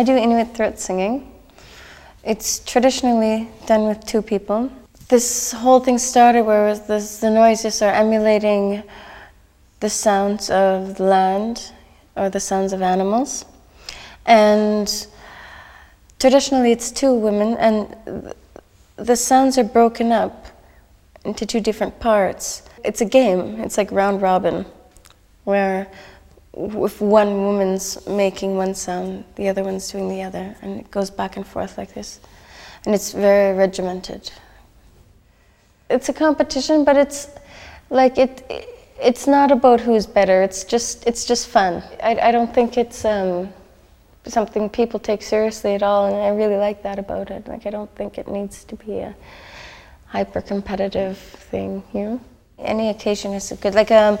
I do Inuit throat singing. It's traditionally done with two people. This whole thing started where this, the noises are emulating the sounds of the land or the sounds of animals. And traditionally it's two women and the sounds are broken up into two different parts. It's a game, it's like round robin, where if one woman's making one sound, the other one's doing the other, and it goes back and forth like this. And it's very regimented. It's a competition, but it's like it, it's not about who's better. It's just it's just fun. I, I don't think it's um, something people take seriously at all, and I really like that about it. Like I don't think it needs to be a hyper competitive thing, you know. Any occasion is good. Like um,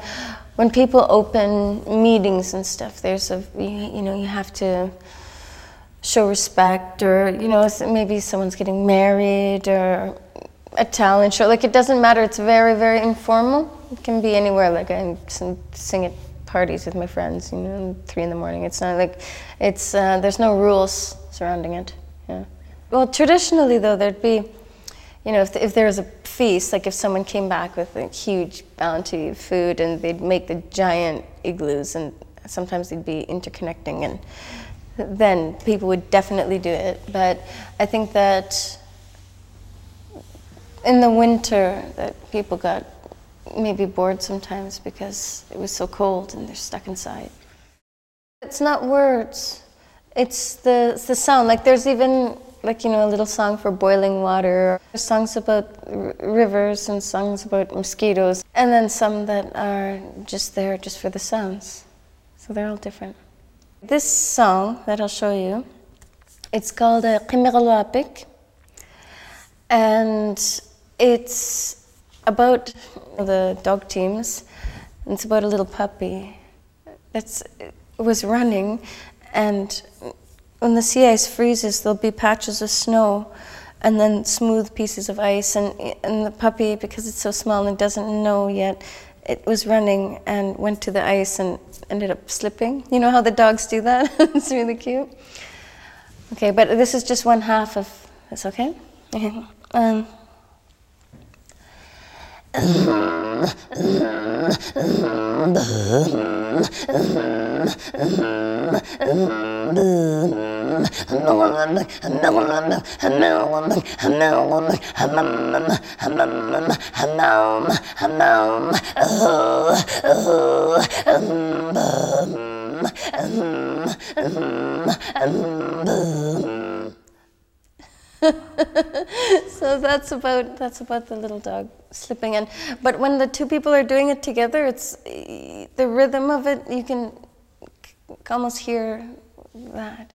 when people open meetings and stuff, there's a you, you know you have to show respect, or you know maybe someone's getting married or a talent show. Like it doesn't matter. It's very very informal. It can be anywhere. Like I sing at parties with my friends, you know, three in the morning. It's not like it's uh, there's no rules surrounding it. Yeah. Well, traditionally though, there'd be you know, if, if there was a feast, like if someone came back with a huge bounty of food and they'd make the giant igloos and sometimes they'd be interconnecting and then people would definitely do it. But I think that in the winter that people got maybe bored sometimes because it was so cold and they're stuck inside. It's not words, it's the, it's the sound. Like there's even like you know a little song for boiling water songs about rivers and songs about mosquitoes and then some that are just there just for the sounds. So they're all different. This song that i'll show you it's called uh, Qimiqalwapik and it's about the dog teams it's about a little puppy that's was running and when the sea ice freezes, there'll be patches of snow and then smooth pieces of ice. And, and the puppy, because it's so small and doesn't know yet, it was running and went to the ice and ended up slipping. You know how the dogs do that? it's really cute. Okay, but this is just one half of this, okay? um, Mm-hmm. so that's about that's about the little dog slipping in. But when the two people are doing it together, it's the rhythm of it. You can almost hear that.